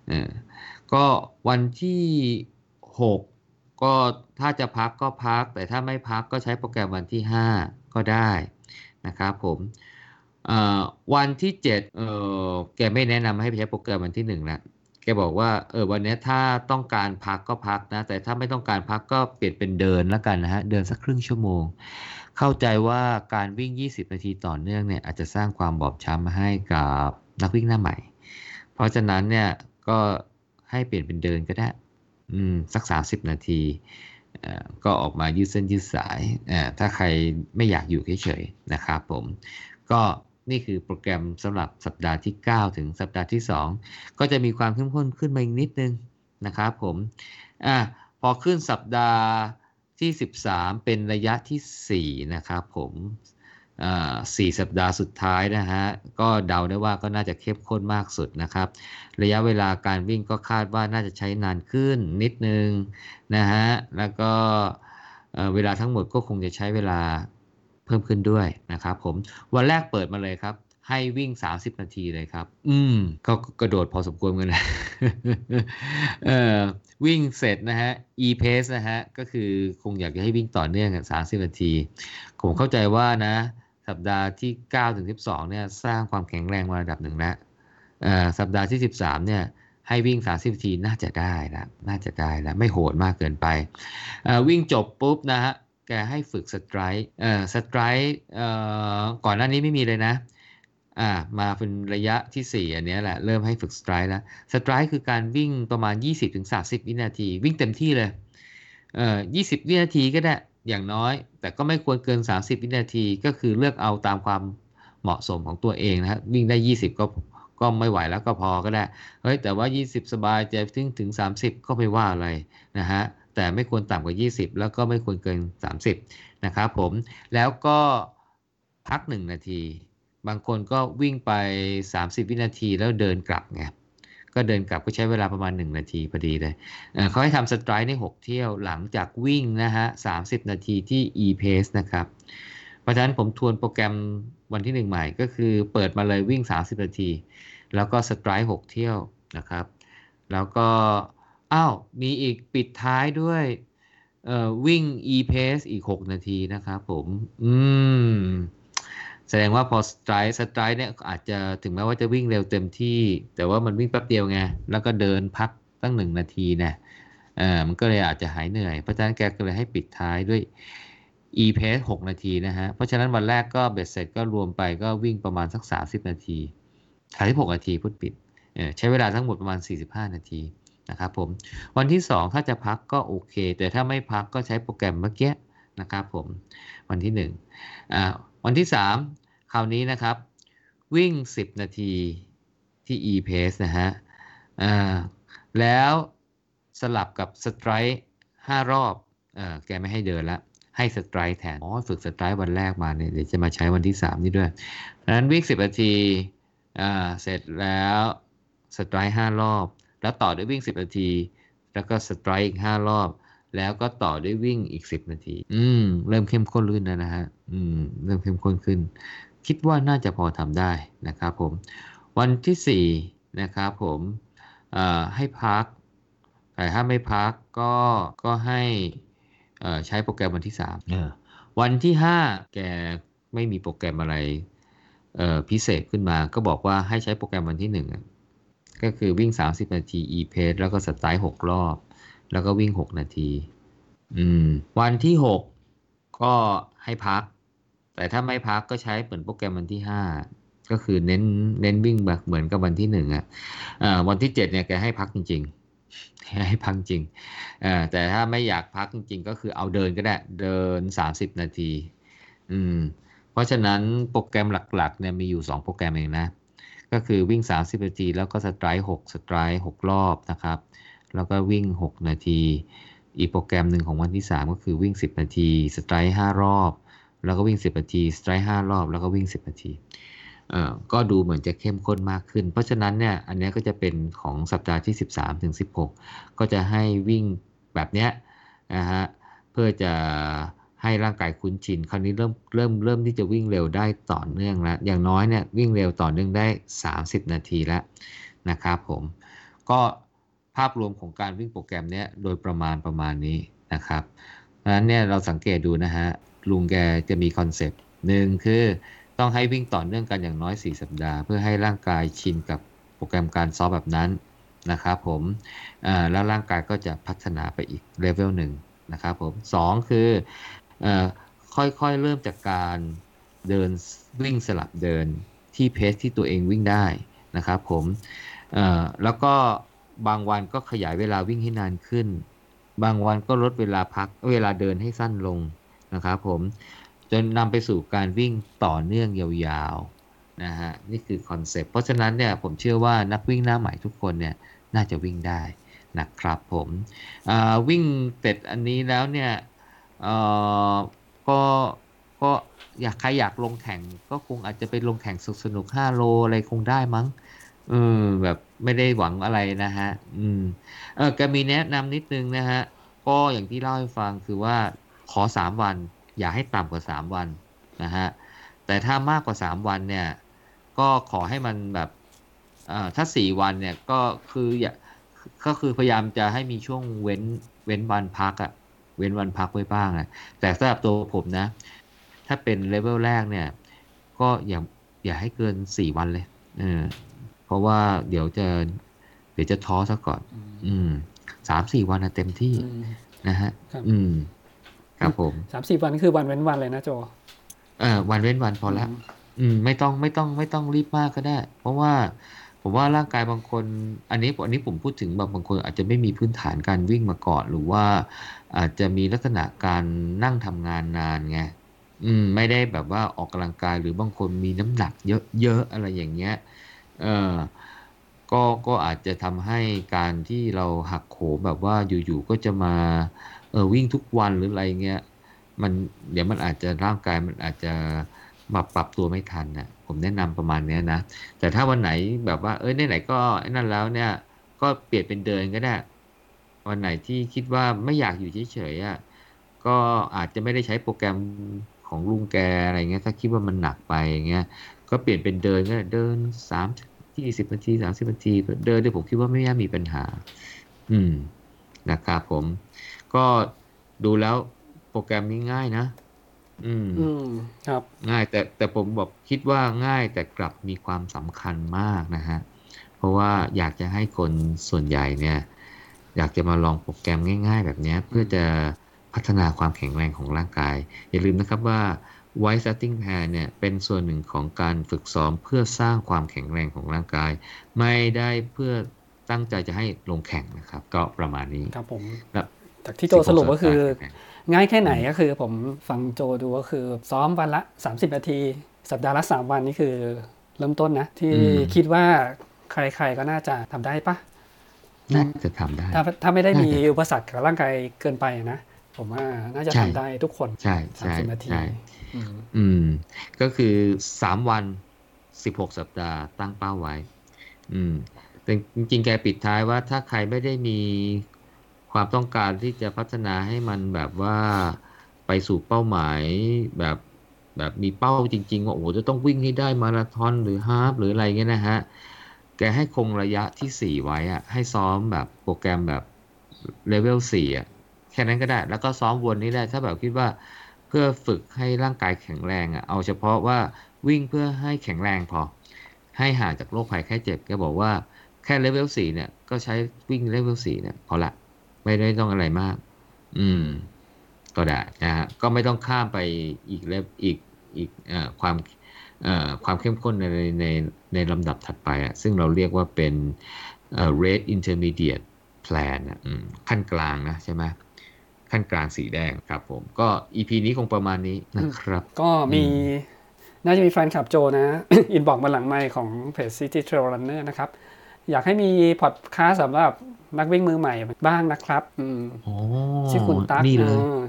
S2: เออก็วันที่ 6 ก็ถ้าจะพักก็พัก แต่ถ้าไม่พักก็ใช้โปรแกรมวันที่ 5 ก็ได้นะครับผม วันที่7เออแกไม่แนะนำให้ใช้โปรแกรมวันที่1แล้วแกบอกว่าเออวันนี้ถ้าต้องการพักก็พักนะ แต่ถ้าไม่ต้องการพักก็เปลี่ยนเป็นเดินแล้วกันนะฮะ เดินสักครึ่งชั่วโมง เข้าใจว่าการวิ่ง 20 นาทีต่อเนื่องเนี่ยอาจจะสร้างความบอบช้ำให้กับนักวิ่งหน้าใหม่ เพราะฉะนั้นเนี่ยก็ให้เปลี่ยนเป็นเดินก็ได้ อืมสัก 30 นาทีก็ออกมายืดเส้นยืดสาย ถ้าใครไม่อยากอยู่เฉยๆนะครับผม ก็ นี่คือโปรแกรมสำหรับสัปดาห์ที่ 9 ถึงสัปดาห์ที่ 2 ก็จะมีความเข้มข้นขึ้นมาอีกนิดนึงนะครับผมอะพอขึ้นสัปดาห์ที่ 13 เป็นระยะที่ 4 นะครับผมสี่สัปดาห์สุดท้ายนะฮะ ก็เดาได้ว่าก็น่าจะเข้มข้นมากสุดนะครับ ระยะเวลาการวิ่งก็คาดว่าน่าจะใช้นานขึ้นนิดนึงนะฮะ แล้วก็เวลาทั้งหมดก็คงจะใช้เวลา พิ่มขึ้นด้วยนะครับผมวันแรกเปิดมาเลยครับ ให้วิ่ง 30 นาทีเลยครับ อืมก็กระโดดพอสมควรกันนะเออวิ่งเสร็จนะฮะ e pace นะฮะ ก็คือคงอยากจะให้วิ่งต่อเนื่องกัน30 นาที ผมเข้าใจว่านะ สัปดาห์ที่ 9 ถึง 12 เนี่ย สร้างความแข็งแรงมาระดับหนึ่งแล้วสัปดาห์ที่ 13 เนี่ยให้วิ่ง 30นาทีน่าจะได้ล้วน่าจะได้แล้วไม่โหดมากเกินไปเออวิ่งจบปุ๊บนะฮะ แกให้ฝึกสไตร์เอ่อสไตร์เอ่อก่อนหน้านี้ไม่มีเลยนะอ่ามาเป็นระยะที่ 4 อันนี้แหละ เริ่มให้ฝึกสไตร์แล้วสไตร์คือการวิ่งประมาณ 20-30 วินาที วิ่งเต็มที่เลยเอ่อ20 วินาทีก็ได้อย่างน้อย แต่ก็ไม่ควรเกิน 30 วินาทีก็คือเลือกเอาตามความเหมาะสมของตัวเองนะฮะวิ่งได้ 20 ก็ก็ไม่ไหวแล้วก็พอก็ได้เฮ้ยแต่ว่า 20 สบายจะถึงถึง 30 ก็ไม่ว่าอะไรนะฮะ แต่ไม่ควรต่ำกว่า 20 แล้วก็ไม่ควรเกิน 30 นะครับผม แล้วก็พัก 1 นาที บางคนก็วิ่งไป 30 วินาทีแล้วเดินกลับไง ก็เดินกลับก็ใช้เวลาประมาณ 1 นาทีพอดีเลยเขาให้ทำสไตร์ใน 6 เที่ยวหลังจากวิ่งนะฮะ 30 นาทีที่ e-pace นะครับ เพราะฉะนั้นผมทวนโปรแกรมวันที่ 1 ใหม่ก็คือเปิดมาเลยวิ่ง 30 นาที แล้วก็สไตร์6เที่ยวนะครับ แล้วก็ อ้าวมีอีกปิดท้ายด้วยวิ่ง e-pace อีก 6 นาทีนะครับผม อืม แสดงว่าพอสไตร์สไตร์เนี่ยอาจจะถึงแม้ว่าจะวิ่งเร็วเต็มที่ แต่ว่ามันวิ่งแป๊บเดียวไง แล้วก็เดินพักตั้งหนึ่งนาทีเนี่ยเออมันก็เลยอาจจะหายเหนื่อย เพราะฉะนั้นแกก็เลยให้ปิดท้ายด้วย e-pace 6 นาทีนะฮะ เพราะฉะนั้นวันแรกก็เบ็ดเสร็จก็รวมไปก็วิ่งประมาณสัก 30 นาที36นาทีพูดปิดใช้เวลาทั้งหมดประมาณ 45 นาที นะครับผมวันที่ 2 ถ้าจะพักก็โอเค แต่ถ้าไม่พักก็ใช้โปรแกรมเมื่อกี้นะครับผมวันที่1อ่าวันที่ 3 คราวนี้นะครับ วิ่ง 10 นาทีที่ e-pace นะฮะอ่าแล้วสลับกับ stride 5 รอบเออแกไม่ให้เดินละให้ stride แทน อ๋อ ฝึก stride วันแรกมาเนี่ยเดี๋ยวจะมาใช้วันที่ 3 นี่ด้วยดังนั้นวิ่ง 10 นาทีอ่าเสร็จแล้วสไตร์ห้ารอบ แล้วต่อด้วยวิ่ง 10 นาที แล้วก็สไตร์อีก 5 รอบ แล้วก็ต่อด้วยวิ่งอีก 10 นาที อืม เริ่มเข้มข้นขึ้นแล้วนะฮะ อืม เริ่มเข้มข้นขึ้น คิดว่าน่าจะพอทำได้นะครับผม วันที่4นะครับผมให้พักแต่ถ้าไม่พักก็ก็ให้ใช้โปรแกรมวันที่3วันที่ 5 แกไม่มีโปรแกรมอะไรพิเศษขึ้นมา ก็บอกว่าให้ใช้โปรแกรมวันที่1 ก็คือวิ่ง 30 นาที e-pace แล้วก็สไตล์6รอบ แล้วก็วิ่ง 6 นาที อืม วันที่ 6 ก็ให้พัก แต่ถ้าไม่พักก็ใช้เหมือนโปรแกรมวันที่ 5 ก็คือเน้นเน้นวิ่งแบบเหมือนกับวันที่1อะวันที่ 7 เนี่ยแกให้พักจริง ๆให้พักจริง แต่ถ้าไม่อยากพักจริง ๆ ก็คือเอาเดินก็ได้ เดิน 30 นาที อืม เพราะฉะนั้นโปรแกรมหลัก ๆ เนี่ยมีอยู่ 2 โปรแกรมเองนะ ก็คือวิ่ง 30 นาที แล้วก็ stride 6 stride 6รอบนะครับ แล้วก็วิ่ง 6 นาที อีกโปรแกรมหนึ่งของวันที่ 3 ก็คือวิ่ง 10 นาที stride 5รอบ แล้วก็วิ่ง 10 นาที stride 5รอบ แล้วก็วิ่ง 10 นาทีเอ่อก็ดูเหมือนจะเข้มข้นมากขึ้น เพราะฉะนั้นเนี่ย อันนี้ก็จะเป็นของสัปดาห์ที่ 13ถึง16 ก็จะให้วิ่งแบบเนี้ยนะฮะ เพื่อจะ ให้ร่างกายคุ้นชิน คราวนี้เริ่มเริ่มเริ่มที่จะวิ่งเร็วได้ต่อเนื่องแล้ว อย่างน้อยเนี่ยวิ่งเร็วต่อเนื่องได้ 30 นาทีแล้วนะครับผม ก็ภาพรวมของการวิ่งโปรแกรมเนี้ยโดยประมาณประมาณนี้นะครับเพราะฉะนั้นเนี่ยเราสังเกตดูนะฮะลุงแกจะมี concept หนึ่งคือต้องให้วิ่งต่อเนื่องกันอย่างน้อย 4 สัปดาห์ เพื่อให้ร่างกายชินกับโปรแกรมการซ้อมแบบนั้นนะครับผมแล้วร่างกายก็จะพัฒนาไปอีกเลเวลหนึ่งนะครับผมสองคือ ค่อยๆเริ่มจากการเดินวิ่งสลับเดินที่เพสที่ตัวเองวิ่งได้นะครับผมแล้วก็บางวันก็ขยายเวลาวิ่งให้นานขึ้น บางวันก็ลดเวลาพักเวลาเดินให้สั้นลงนะครับผมจนนำไปสู่การวิ่งต่อเนื่องยาวๆนะฮะนี่คือคอนเซปต์เพราะฉะนั้นเนี่ยผมเชื่อว่านักวิ่งหน้าใหม่ทุกคนเนี่ยน่าจะวิ่งได้นะครับผมวิ่งเสร็จอันนี้แล้วเนี่ย ก็ก็อยากใครอยากลงแข่ง ก็คงอาจจะไปลงแข่งสนุกสนุก5โลอะไรคงได้มั้งเออแบบไม่ได้หวังอะไรนะฮะ อืม เออก็มีแนะนำนิดนึงนะฮะ ก็อย่างที่เล่าให้ฟังคือว่าขอ3วัน อย่าให้ต่ำกว่า3วันนะฮะ แต่ถ้ามากกว่า3วันเนี่ย ก็ขอให้มันแบบถ้า4วันเนี่ยก็คืออย่าก็คือพยายามจะให้มีช่วงเว้นเว้นวันพักอะ เว้นวันพักไว้บ้างอะแต่สำหรับตัวผมนะ ถ้าเป็นเลเวลแรกเนี่ย ก็อย่าอย่าให้เกินสี่วันเลยเออเพราะว่าเดี๋ยวจะเดี๋ยวจะท้อซะก่อน อืมสามสี่วันนะเต็มที่
S1: อืม
S2: นะฮะ
S1: ครับ
S2: อืม ครับผม
S1: สามสี่วันคือวันเว้นวันเลยนะโจ
S2: เออวันเว้นวันพอละ
S1: ม
S2: อืม ไม่ต้องไม่ต้องไม่ต้องรีบมากก็ได้ เพราะว่าผมว่าร่างกายบางคน อันนี้อันนี้ผมพูดถึงแบบบางคนอาจจะไม่มีพื้นฐานการวิ่งมาก่อน หรือว่า อาจจะมีลักษณะการนั่งทำงานนานไงอืมไม่ได้แบบว่าออกกำลังกายหรือบางคนมีน้ำหนักเยอะๆอะไรอย่างเงี้ยเออก็ก็อาจจะทำให้การที่เราหักโหมแบบว่าอยู่ๆก็จะมาเออวิ่งทุกวันหรืออะไรเงี้ยมันเดี๋ยวมันอาจจะร่างกายมันอาจจะมาปรับตัวไม่ทันนะผมแนะนำประมาณเนี้ยนะ แต่ถ้าวันไหนแบบว่าเอ้ยไหนๆก็นั่นแล้วเนี่ยก็เปลี่ยนเป็นเดินก็ได้ วันไหนที่คิดว่าไม่อยากอยู่เฉยๆอะก็อาจจะไม่ได้ใช้โปรแกรมของลุงแกอะไรเงี้ยถ้าคิดว่ามันหนักไปอย่างเงี้ยก็เปลี่ยนเป็นเดินก็ได้เดินสามที่สิบนาทีสามสิบนาทีเดินเนี่ยผมคิดว่าไม่น่ามีปัญหา อืมนะครับผม ก็ดูแล้วโปรแกรมนี้ง่ายนะ อืม
S1: อืมครับ
S2: ง่ายแต่แต่ผมบอกคิดว่าง่ายแต่กลับมีความสำคัญมากนะฮะ เพราะว่าอยากจะให้คนส่วนใหญ่เนี่ย อยากจะมาลองโปรแกรมง่าย ๆ แบบเนี้ยเพื่อจะพัฒนาความแข็งแรงของร่างกาย อย่าลืมนะครับว่า White Starting Plan เนี่ยเป็นส่วนหนึ่งของการฝึกซ้อมเพื่อสร้างความแข็งแรงของร่างกาย ไม่ได้เพื่อตั้งใจจะให้ลงแข่งนะครับ ก็ประมาณนี้
S1: ครับผม
S2: ครับ
S1: จากที่โจสรุปก็คือ
S2: 16สัปดาห์แข่ง
S1: ง่ายแค่ไหนก็คือผมฟังโจดูก็คือซ้อมวันละ 30 นาที สัปดาห์ละ 3 วันนี่คือเริ่มต้นนะ ที่
S2: อืม
S1: คิดว่าใครๆก็น่าจะทำได้ปะ
S2: น่าจะทำได้
S1: ถ้าถ้าไม่ได้มี
S2: น่าจะ
S1: อุปสรรคกับร่างกายเกินไปนะ ผมว่าน่าจะ
S2: ใช่
S1: ทำได้ทุกคน
S2: ใช่ใช่
S1: 30นาที
S2: ใช่
S1: อืม
S2: อืม ก็คือสามวันสิบหกสัปดาห์ตั้งเป้าไว้ อืมแต่จริงๆแกปิดท้ายว่าถ้าใครไม่ได้มีความต้องการที่จะพัฒนาให้มันแบบว่าไปสู่เป้าหมายแบบแบบมีเป้าจริง ๆ ว่าโอ้โหจะต้องวิ่งให้ได้มาราธอนหรือฮาล์ฟหรืออะไรเงี้ยนะฮะ แกให้คงระยะที่สี่ไว้อะให้ซ้อมแบบโปรแกรมแบบเลเวลสี่อะแค่นั้นก็ได้ แล้วก็ซ้อมวนนี้ได้ถ้าแบบคิดว่าเพื่อฝึกให้ร่างกายแข็งแรงอะเอาเฉพาะว่าวิ่งเพื่อให้แข็งแรงพอ ให้ห่างจากโรคภัยแค่เจ็บแกบอกว่าแค่เลเวลสี่เนี่ยก็ใช้วิ่งเลเวลสี่เนี่ยพอละไม่ได้ต้องอะไรมาก อืม ก็ได้นะฮะก็ไม่ต้องข้ามไปอีกเลเวอีกอีกอ่อความอ่อความเข้มข้นในใน ในลำดับถัดไปอะซึ่งเราเรียกว่าเป็นเอ่อ rate intermediate plan อะอืมขั้นกลางนะใช่ไหมขั้นกลางสีแดงครับผม ก็ EP นี้คงประมาณนี้นะครับ
S1: ก็มี
S2: อืม
S1: น่าจะมีแฟนคลับโจนะ อินบอกมาหลังไมค์ของเพจ City Trail Runner นะครับ อยากให้มีพอดคาสต์สำหรับนักวิ่งมือใหม่บ้างนะครับอืม
S2: โอ้
S1: ชื่อคุณตั๊ก
S2: นี่เลย
S1: ออ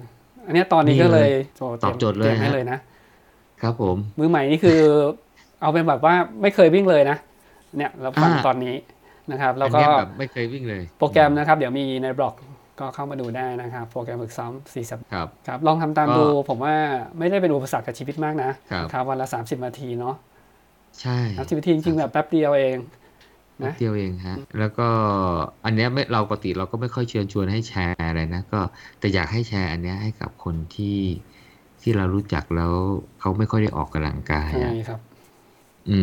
S1: อันเนี้ยตอนนี้
S2: นี่
S1: ก็
S2: เล
S1: เลยยโจ
S2: ตอบโจทย์เลย
S1: ตรีมให้
S2: ฮะ
S1: เลยนะ
S2: ครับผม
S1: มือใหม่นี่คือ เอาเป็นแบบว่าไม่เคยวิ่งเลยนะ เนี่ยเราฟัง
S2: อ่า
S1: ตอนนี้นะครับแล้ว
S2: อัน
S1: ก็
S2: เนี้ยแบบไม่เคยวิ่งเลย
S1: โปรแกรมนะครับ เดี๋ยวมีในบล็อกก็เข้ามาดูได้นะครับ โปรแกรมฝึกซ้อม4สัปดาห์
S2: ครับ
S1: ครับลองทำตาม
S2: ก็
S1: ดูผมว่าไม่ได้เป็นอุปสรรคกับชีวิตมากนะครับครับวันละ 30 นาทีเนาะ
S2: ใช่
S1: 30นาทีจริงๆแบบแป๊บเดียวเอง
S2: นิดเดียวเองฮะ แล้วก็อันเนี้ยไม่เราปกติเราก็ไม่ค่อยเชิญชวนให้แชร์อะไรนะก็แต่อยากให้แชร์อันเนี้ยให้กับคนที่ที่เรารู้จักแล้วเขาไม่ค่อยได้ออกกำลังกาย
S1: ใช่
S2: อะ
S1: ครับ
S2: อื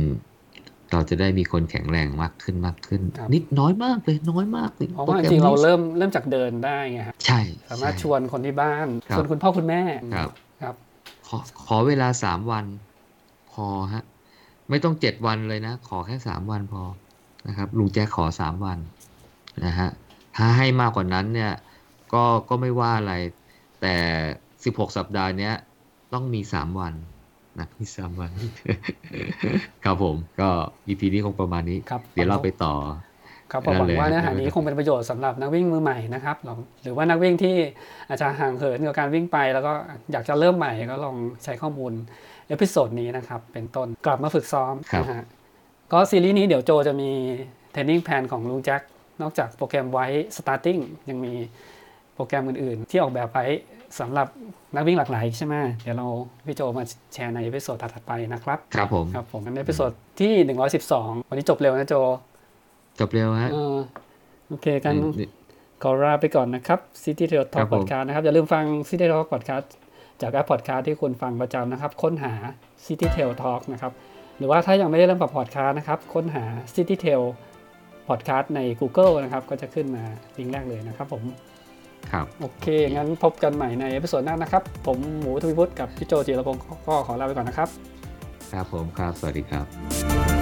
S2: ม เราจะได้มีคนแข็งแรงมากขึ้นมากขึ้น
S1: ครับ
S2: นิดน้อยมากเลยน้อยมากเลย
S1: เพราะ
S2: โปร
S1: ว่า
S2: แก
S1: จริงๆเรา
S2: นี้
S1: เริ่มเริ่มจากเดินได้ไงครับ
S2: ใช่
S1: สามารถช
S2: ใช่
S1: วนคนที่บ้าน
S2: ครับ
S1: ชวนคุณพ่อคุณแม่
S2: ครับ
S1: ครับ
S2: ขอขอเวลาสามวันพอฮะ ไม่ต้องเจ็ดวันเลยนะ ขอแค่สามวันพอนะครับลุงแจ๊คขอสามวันนะฮะถ้าให้มากกว่านั้นเนี่ยก็ก็ไม่ว่าอะไร แต่สิบหกสัปดาห์เนี้ย ต้องมีสามวัน นะมีสามวันครับผม ก็ EP นี้คงประมาณนี้
S1: ครับ
S2: เดี๋ยวเราไปต่อ
S1: ครับผม
S2: นั่
S1: ห
S2: น
S1: วัง
S2: เลย
S1: ว่าเนื้อหา
S2: ครับ
S1: นี้คงเป็นประโยชน์สำหรับนักวิ่งมือใหม่นะครับลองหรือว่านักวิ่งที่อาจจะห่างเหินกับการวิ่งไป แล้วก็อยากจะเริ่มใหม่ก็ลองใช้ข้อมูล episode นี้นะครับ เป็นต้นกลับมาฝึกซ้อม
S2: ครับ
S1: นะฮะก็ซีรีส์นี้เดี๋ยวโจจะมี training plan ของลุงแจ็คนอกจากโปรแกรมไว้ starting ยังมีโปรแกรมอื่นๆ ที่ออกแบบไว้ สำหรับนักวิ่งหลากหลายใช่ไหมเดี๋ยวเราพี่โจมาแชร์ใน episode ถัดๆไปนะครับ
S2: ครับผม
S1: ครับผมใน episode ที่112วันนี้จบเร็วนะโจ
S2: จบเร็วฮะ
S1: เออโอเคกัน
S2: นี่
S1: ขอลาไปก่อนนะครับ
S2: ครับผม
S1: Podcast นะครับ อย่าลืมฟัง City Trail Talk Podcast จากแอป Podcast ที่คุณฟังประจำนะครับ ค้นหา City Trail Talk นะครับ หรือว่าถ้ายังไม่ได้เริ่มกับ Podcast นะครับ ค้นหา City Trail Podcast ใน Google นะครับ ก็จะขึ้นมาลิงก์แรกเลยนะครับผม
S2: ครับ
S1: โอเค งั้นพบกันใหม่ใน episode หน้านะครับ ผมหมูทวีพุทธกับพี่โจจิรพงศ์ก็ขอลาไปก่อนนะครับ
S2: ครับผมครับ สวัสดีครับ